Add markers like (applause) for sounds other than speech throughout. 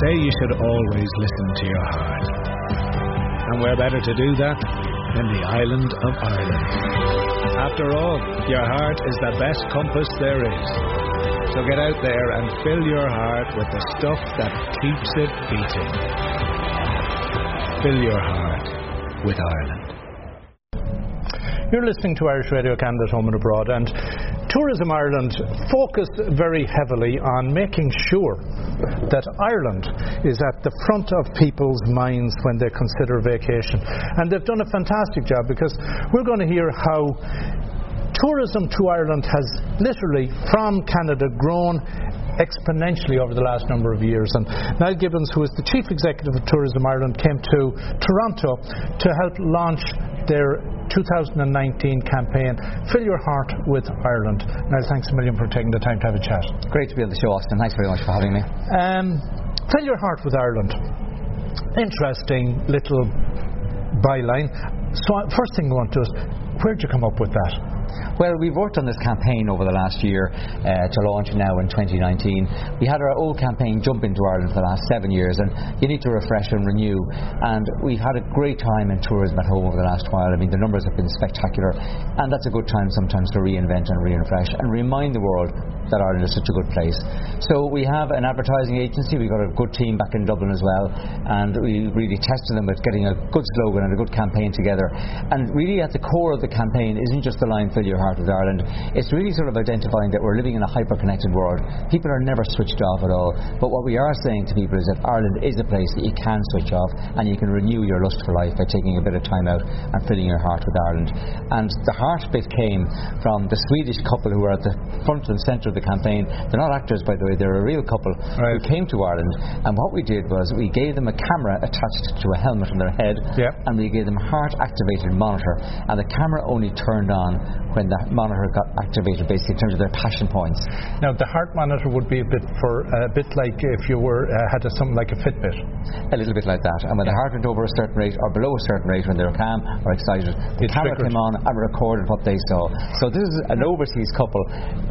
say you should always listen to your heart. And where better to do that than the island of Ireland? After all, your heart is the best compass there is. So get out there and fill your heart with the stuff that keeps it beating. Fill your heart with Ireland. You're listening to Irish Radio Canada Home and Abroad, and Tourism Ireland focus very heavily on making sure that Ireland is at the front of people's minds when they consider vacation. And they've done a fantastic job because we're going to hear how tourism to Ireland has literally, from Canada, grown exponentially over the last number of years. And Niall Gibbons, who is the Chief Executive of Tourism Ireland, came to Toronto to help launch their 2019 campaign, Fill Your Heart with Ireland. Niall, thanks a million for taking the time to have a chat. Great to be on the show, Austin. Thanks very much for having me. Um, Fill Your Heart with Ireland. Interesting little byline. So, first thing we want to do is, where did you come up with that? Well, we've worked on this campaign over the last year uh, to launch now in 2019. We had our old campaign Jump into Ireland for the last seven years, and you need to refresh and renew. And we've had a great time in tourism at home over the last while. I mean, the numbers have been spectacular, and that's a good time sometimes to reinvent and refresh and remind the world that Ireland is such a good place. So we have an advertising agency. We've got a good team back in Dublin as well, and we really tested them with getting a good slogan and a good campaign together. And really, at the core of the campaign isn't just the line "Fill your heart with Ireland." It's really sort of identifying that we're living in a hyper-connected world. People are never switched off at all. But what we are saying to people is that Ireland is a place that you can switch off and you can renew your lust for life by taking a bit of time out and filling your heart with Ireland. And the heart bit came from the Swedish couple who were at the front and centre of the campaign. They're not actors, by the way. They're a real couple Right. who came to Ireland. And what we did was we gave them a camera attached to a helmet on their head, Yep. and we gave them a heart-activated monitor. And the camera only turned on when the monitor got activated, basically in terms of their passion points. Now, the heart monitor would be a bit for a bit like if you were uh, had a, something like a Fitbit. A little bit like that. And when the heart went over a certain rate or below a certain rate, when they were calm or excited, the It camera triggered. came on and recorded what they saw. So this is an overseas couple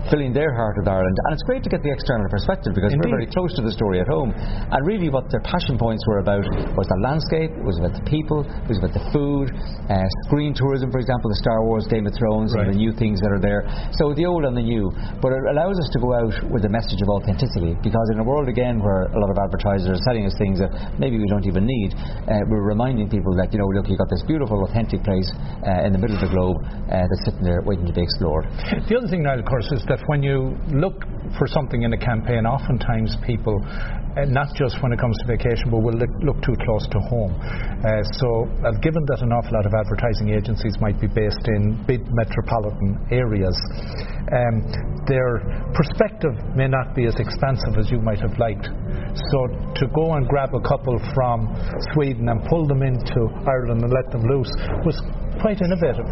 filling their heart with Ireland. And it's great to get the external perspective because Indeed. we're very close to the story at home. And really what their passion points were about was the landscape, it was about the people, it was about the food, uh, screen tourism, for example, the Star Wars, Game of Thrones, Right. and the new things that are there. So the old and the new. But it allows us to go out with a message of authenticity because in a world again where a lot of advertisers are selling us things that maybe we don't even need, uh, we're reminding people that, you know, look, you've got this beautiful, authentic place uh, in the middle of the globe uh, that's sitting there waiting to be explored. The other thing, Niall, of course, is that when you look for something in a campaign, oftentimes people, uh, not just when it comes to vacation, but will look, look too close to home. Uh, so, uh, given that an awful lot of advertising agencies might be based in big metropolitan areas, um, their perspective may not be as expansive as you might have liked. So, to go and grab a couple from Sweden and pull them into Ireland and let them loose was quite innovative.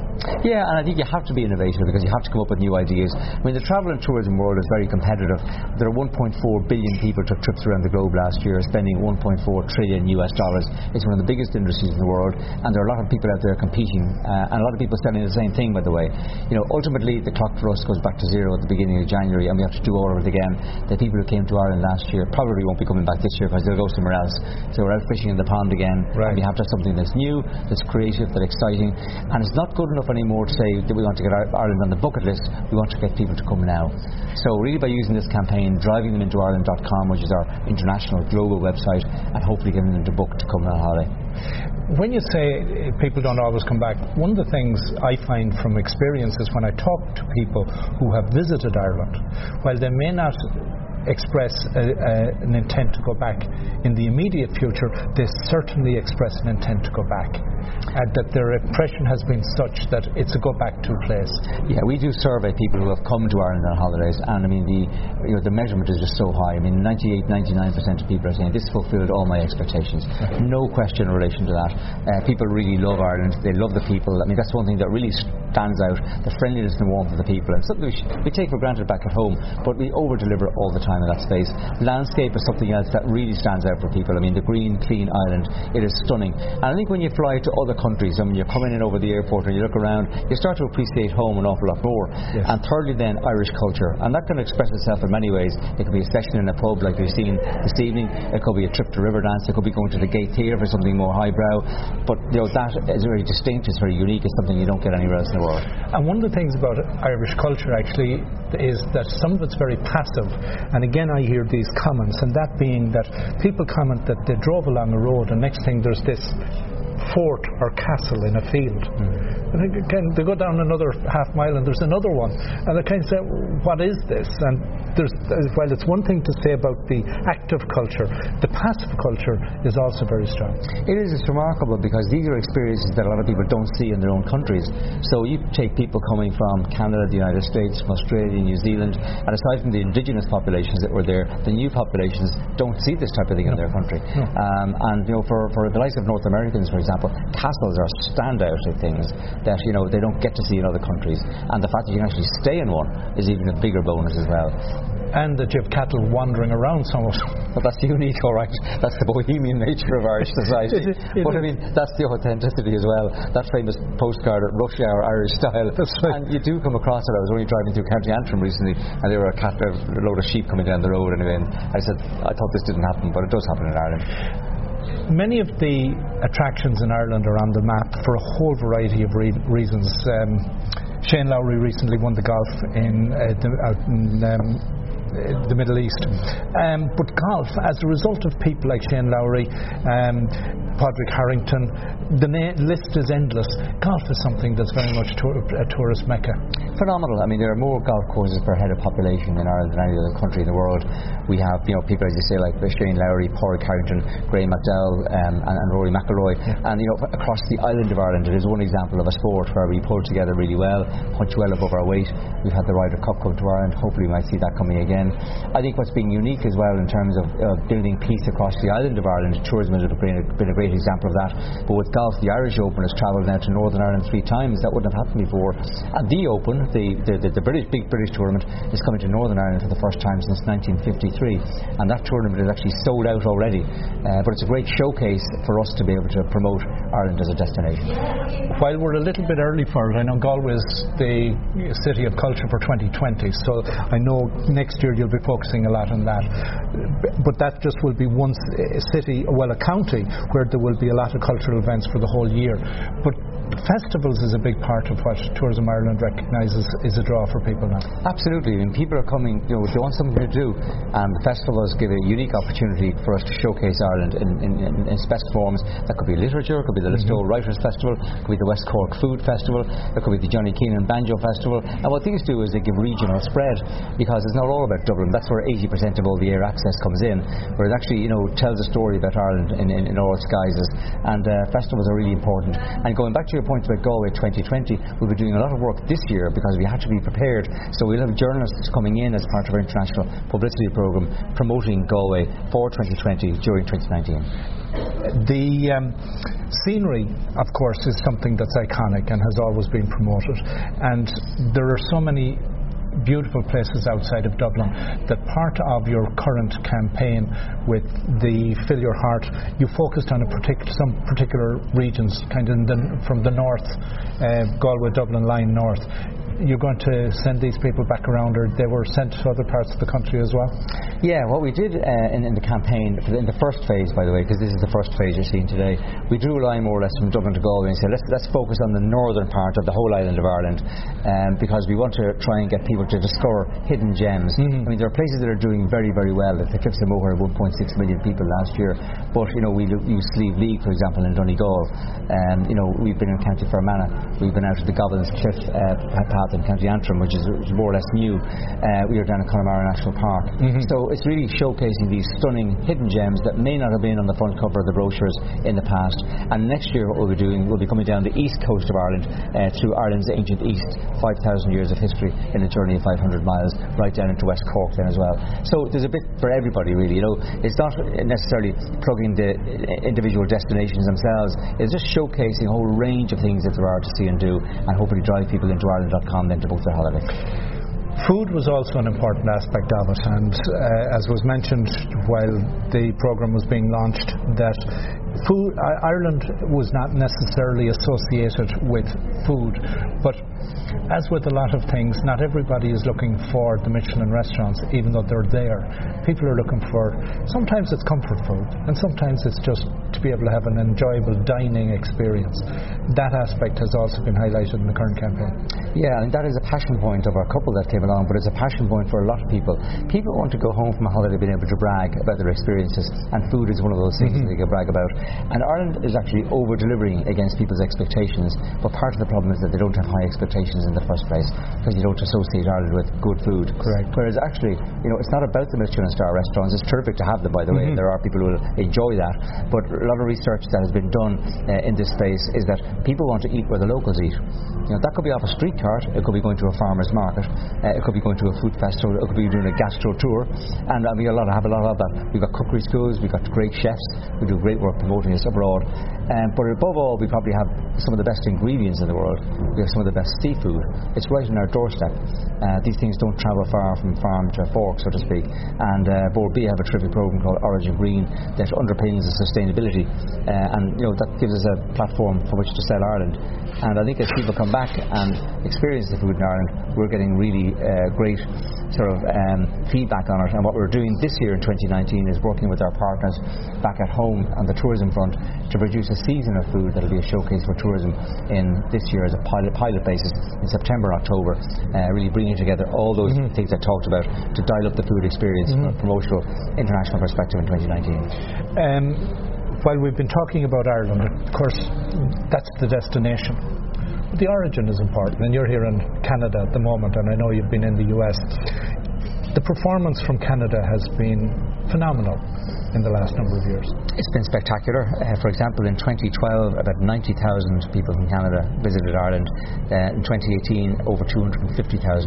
Yeah, and I think you have to be innovative because you have to come up with new ideas. I mean, the travel and tourism world is very competitive. There are 1.4 billion people took trips around the globe last year, spending 1.4 trillion US dollars. It's one of the biggest industries in the world, and there are a lot of people out there competing, uh, and a lot of people selling the same thing, by the way. You know, ultimately, the clock for us goes back to zero at the beginning of January, and we have to do all of it again. The people who came to Ireland last year probably won't be coming back this year because they'll go somewhere else. So we're out fishing in the pond again, Right. and we have to have something that's new, that's creative, that's exciting, and it's not good enough anymore to say that we want to get Ireland on the bucket list. We want to get people to come now. So really, by using this campaign, driving them into Ireland.com, which is our international global website, and hopefully getting them to book to come on holiday. When you say uh, people don't always come back, one of the things I find from experience is when I talk to people who have visited Ireland, while they may not express a, a, an intent to go back in the immediate future, they certainly express an intent to go back. And that their impression has been such that it's a go back to place. Yeah, we do survey people who have come to Ireland on holidays, and I mean the you know the measurement is just so high. I mean, 98, 99 percent of people are saying this fulfilled all my expectations. No question in relation to that. Uh, people really love Ireland. They love the people. I mean, that's one thing that really stands out: the friendliness and warmth of the people, and something we, sh- we take for granted back at home, but we over deliver all the time in that space. Landscape is something else that really stands out for people. I mean, the green, clean island, it is stunning. And I think when you fly to other countries, I mean, you're coming in over the airport and you look around, you start to appreciate home an awful lot more. Yes. And thirdly, then, Irish culture. And that can express itself in many ways. It could be a session in a pub like we've seen this evening, it could be a trip to Riverdance, it could be going to the Gate Theatre for something more highbrow. But, you know, that is very distinct, it's very unique, it's something you don't get anywhere else in the world. And one of the things about Irish culture, actually, is that some of it's very passive. And again, I hear these comments, and that being that people comment that they drove along a road, and next thing there's this fort or castle in a field. Mm. And again, they go down another half mile and there's another one. And they kind of say, what is this? And there's, well, it's one thing to say about the active culture, the passive culture is also very strong. It is. It's remarkable because these are experiences that a lot of people don't see in their own countries. So you take people coming from Canada, the United States, from Australia, New Zealand, and aside from the indigenous populations that were there, the new populations don't see this type of thing no. in their country. No. Um, and you know, for, for the likes of North Americans, for example, castles are standout things that you know they don't get to see in other countries, and the fact that you can actually stay in one is even a bigger bonus as well and that you have cattle wandering around somewhat. But that's unique, all right. That's the bohemian nature of Irish (laughs) society. it, it, but I mean, that's the authenticity as well. That famous postcard at rush hour Irish style. Right. And you do come across it. I was only driving through County Antrim recently, and there were a, cat, a load of sheep coming down the road. Anyway, and I said, I thought this didn't happen, but it does happen in Ireland many of the attractions in Ireland are on the map for a whole variety of re- reasons. Um, Shane Lowry recently won the golf in, uh, in um, the Middle East. Um, but golf, as a result of people like Shane Lowry, um, Padraig Harrington, the na- list is endless. Golf is something that's very much a tourist mecca. Phenomenal. I mean, there are more golf courses per head of population in Ireland than any other country in the world. We have, you know, people as you say like Shane Lowry, Padraig Harrington, Graeme McDowell, um, and, and, Rory McIlroy. Yeah. And you know, across the island of Ireland, it is one example of a sport where we pull together really well, punch well above our weight. We've had the Ryder Cup come to Ireland. Hopefully, we might see that coming again. I think what's being unique as well in terms of uh, building peace across the island of Ireland, tourism has been a, been a great example of that. But with golf, the Irish Open has travelled now to Northern Ireland three times. That wouldn't have happened before. And the Open, the, the, the, the British big British tournament, is coming to Northern Ireland for the first time since 1953. And that tournament is actually sold out already. Uh, but it's a great showcase for us to be able to promote Ireland as a destination. While we're a little bit early for it, I know Galway is the city of culture for 2020. So I know next year you'll be focusing a lot on that. But that just will be one city, well, a county, where there will be a lot of cultural events for the whole year. But festivals is a big part of what Tourism Ireland recognises is a draw for people now. Absolutely, and people are coming, you know, they want something to do, and the festivals give a unique opportunity for us to showcase Ireland in, in, in, in best forms. That could be literature, it could be the Listowel mm-hmm. Writers Festival, it could be the West Cork Food Festival, it could be the Johnny Keenan Banjo Festival, and what these do is they give regional spread, because it's not all about Dublin, that's where 80% of all the air access comes in, where it actually, you know, tells a story about Ireland in, in, in all its guises, and uh, festivals are really important. And going back to your point about Galway 2020, we'll be doing a lot of work this year because we had to be prepared. So we'll have journalists coming in as part of our international publicity programme promoting Galway for 2020 during 2019. The um, scenery, of course, is something that's iconic and has always been promoted. And there are so many beautiful places outside of Dublin that part of your current campaign with the Fill Your Heart, you focused on a particular some particular regions, kind of the, from the north, uh, Galway Dublin line north you're going to send these people back around, or they were sent to other parts of the country as well? Yeah, what we did uh, in, in, the campaign, in the first phase, by the way, because this is the first phase you're seeing today, we drew a line more or less from Dublin to Galway and said let's, let's focus on the northern part of the whole island of Ireland um, because we want to try and get people to discover hidden gems. Mm-hmm. I mean, there are places that are doing very, very well. The Cliffs of Moher, 1.6 million people last year, but you know, we use Slieve League, for example, in Donegal. Um, you know, we've been in County Fermanagh, we've been out to the Gobbins Cliff uh, path in County Antrim, which is more or less new. Uh, we are down at Connemara National Park. Mm-hmm. So it's really showcasing these stunning hidden gems that may not have been on the front cover of the brochures in the past. And next year, what we'll be doing, we'll be coming down the east coast of Ireland uh, through Ireland's ancient east, 5,000 years of history in a journey of 500 miles, right down into West Cork then as well. So there's a bit for everybody, really. You know, it's not necessarily plugging the individual destinations themselves. It's just showcasing a whole range of things that there are to see and do, and hopefully drive people into Ireland.com Food was also an important aspect of it, and uh, as was mentioned while the programme was being launched, that food Ireland was not necessarily associated with food, but as with a lot of things, not everybody is looking for the Michelin restaurants, even though they're there. People are looking for sometimes it's comfort food, and sometimes it's just to be able to have an enjoyable dining experience. That aspect has also been highlighted in the current campaign. Yeah, and that is a passion point of our couple that came along, but it's a passion point for a lot of people. People want to go home from a holiday being able to brag about their experiences, and food is one of those things mm-hmm. they can brag about. And Ireland is actually over delivering against people's expectations, but part of the problem is that they don't have high expectations in the first place because you don't associate Ireland with good food. Correct. Whereas actually, you know, it's not about the Michelin star restaurants. It's terrific to have them, by the way. Mm-hmm. There are people who will enjoy that. But a lot of research that has been done uh, in this space is that people want to eat where the locals eat. You know, that could be off a street cart. It could be going to a farmer's market. Uh, it could be going to a food festival. It could be doing a gastro tour. And uh, we a lot, have a lot of that. We've got cookery schools. We've got great chefs who do great work promoting this abroad. Um, but above all, we probably have some of the best ingredients in the world. We have some of the best seafood. It's right on our doorstep. Uh, these things don't travel far from farm to fork, so to speak. And uh, Bord Bia have a terrific program called Origin Green that underpins the sustainability, uh, and you know that gives us a platform for which to sell Ireland. And I think as people come back and experience the food in Ireland, we're getting really uh, great sort of um, feedback on it. And what we're doing this year in 2019 is working with our partners back at home on the tourism front to produce a season of food that'll be a showcase for tourism in this year as a pilot pilot basis in September, October, uh, really bringing together all those mm-hmm. things I talked about to dial up the food experience mm-hmm. from a promotional international perspective in 2019. Um, while we've been talking about Ireland, of course, that's the destination. But the origin is important, and you're here in Canada at the moment, and I know you've been in the US. The performance from Canada has been phenomenal in the last number of years? It's been spectacular. Uh, for example, in 2012, about 90,000 people from Canada visited Ireland. Uh, in 2018, over 250,000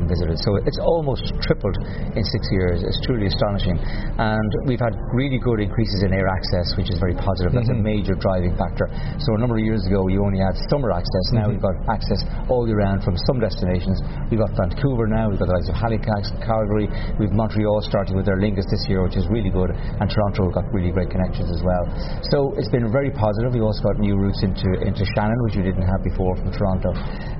visited. So it's almost tripled in six years. It's truly astonishing. And we've had really good increases in air access, which is very positive. That's mm-hmm. a major driving factor. So a number of years ago, you only had summer access. Now mm-hmm. we've got access all year round from some destinations. We've got Vancouver now. We've got the likes of Halifax, Calgary. We've Montreal starting with Aer Lingus this year, which is really good. And Toronto got really great connections as well. So it's been very positive. We also got new routes into, into Shannon, which we didn't have before from Toronto.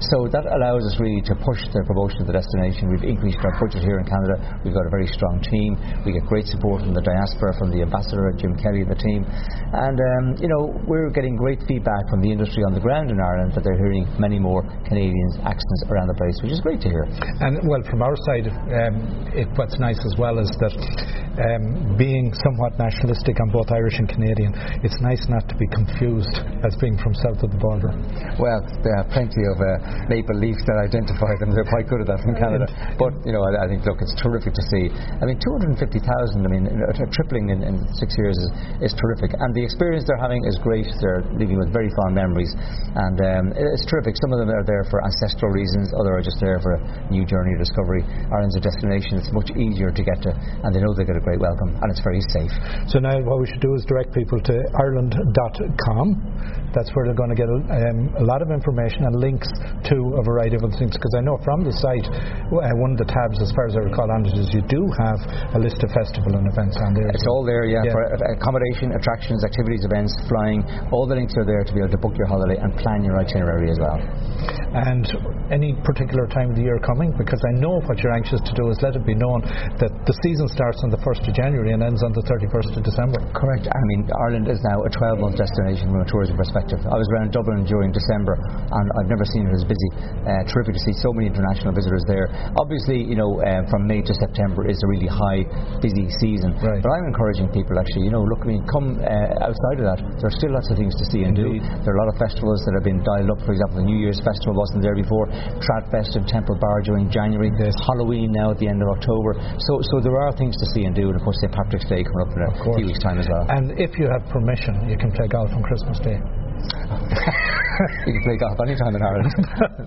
So that allows us really to push the promotion of the destination. We've increased our budget here in Canada. We've got a very strong team. We get great support from the diaspora, from the ambassador, Jim Kelly, and the team. And, um, you know, we're getting great feedback from the industry on the ground in Ireland that they're hearing many more Canadians accents around the place, which is great to hear. And, well, from our side, um, it, what's nice as well is that um, being somewhat nationalistic on both Irish and Canadian, it's nice not to be confused as being from south of the border. Well, there are plenty of uh, maple leafs that identify them. They're quite good at that from Canada. But you know, I, I think look, it's terrific to see. I mean, 250,000. I mean, a tripling in, in six years is, is terrific, and the experience they're having is great. They're leaving with very fond memories, and um, it's terrific. Some of them are there for ancestral reasons, others are just there for a new journey of discovery. Ireland's a destination that's much easier to get to, and they know they get a great welcome, and it's very safe. So now what we should do is direct people to ireland.com. That's where they're going to get a, um, a lot of information and links to a variety of other things. Because I know from the site, uh, one of the tabs, as far as I recall on it, is you do have a list of festival and events on there. It's all there, yeah, yeah. For accommodation, attractions, activities, events, flying. All the links are there to be able to book your holiday and plan your itinerary as well. And any particular time of the year coming? Because I know what you're anxious to do is let it be known that the season starts on the 1st of January and ends on the 31st of December. Correct. I mean, Ireland is now a 12 month destination from a tourism perspective. I was around Dublin during December and I've never seen it as busy. Uh, terrific to see so many international visitors there. Obviously, you know, uh, from May to September is a really high, busy season. Right. But I'm encouraging people actually, you know, look, I mean, come uh, outside of that. There are still lots of things to see and Indeed. do. There are a lot of festivals that have been dialed up. For example, the New Year's Festival wasn't there before. Tradfest in Temple Bar during January. Yes. Halloween now at the end of October. So, so there are things to see and do. And of course, St. Patrick's Day coming up in a weeks' time as well. And if you have permission, you can play golf on Christmas Day. (laughs) you can play golf any time in Ireland.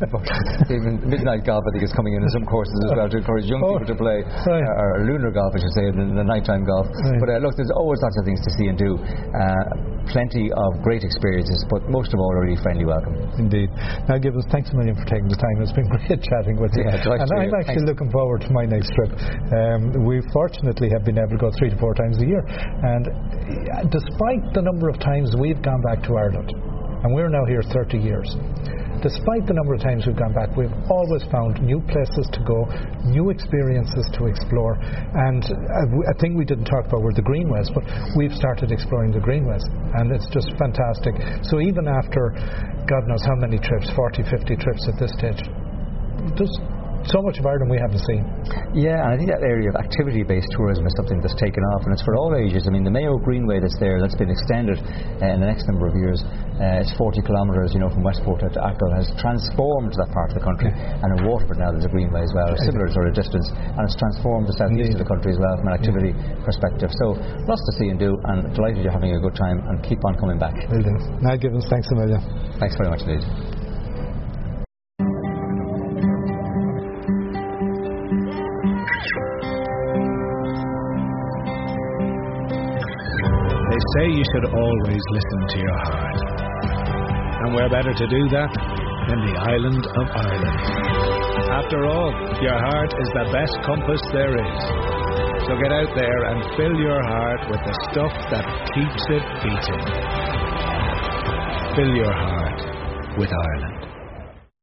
(laughs) even midnight golf, I think, is coming in in some courses as well to encourage young oh, people to play, right. uh, or lunar golf, I should say, in the nighttime golf. Right. But uh, look, there's always lots of things to see and do. Uh, plenty of great experiences, but most of all, a really friendly welcome. Indeed. Now, Gibbons, thanks a million for taking the time. It's been (laughs) great chatting with you. Yeah, and I'm you. actually Thanks. looking forward to my next trip. Um, we fortunately have been able to go three to four times a year. And uh, despite the number of times we've gone back to Ireland, and we're now here 30 years, despite the number of times we've gone back, we've always found new places to go, new experiences to explore. And uh, a thing we didn't talk about were the greenways, but we've started exploring the greenways, and it's just fantastic. So even after God knows how many trips, 40, 50 trips at this stage, there's so much of Ireland we haven't seen. Yeah, and I think that area of activity-based tourism is something that's taken off, and it's for all ages. I mean, the Mayo Greenway that's there, that's been extended uh, in the next number of years. Uh, it's 40 kilometres, you know, from Westport to Achill, has transformed that part of the country. And in Waterford now, there's a greenway as well, a similar sort of distance, and it's transformed the southeast of the country as well from an activity perspective. So, lots to see and do, and delighted you're having a good time, and keep on coming back. Done. Niall Gibbons, thanks a million. Thanks very much indeed. Say you should always listen to your heart. And where better to do that than the island of Ireland? After all, your heart is the best compass there is. So get out there and fill your heart with the stuff that keeps it beating. Fill your heart with Ireland.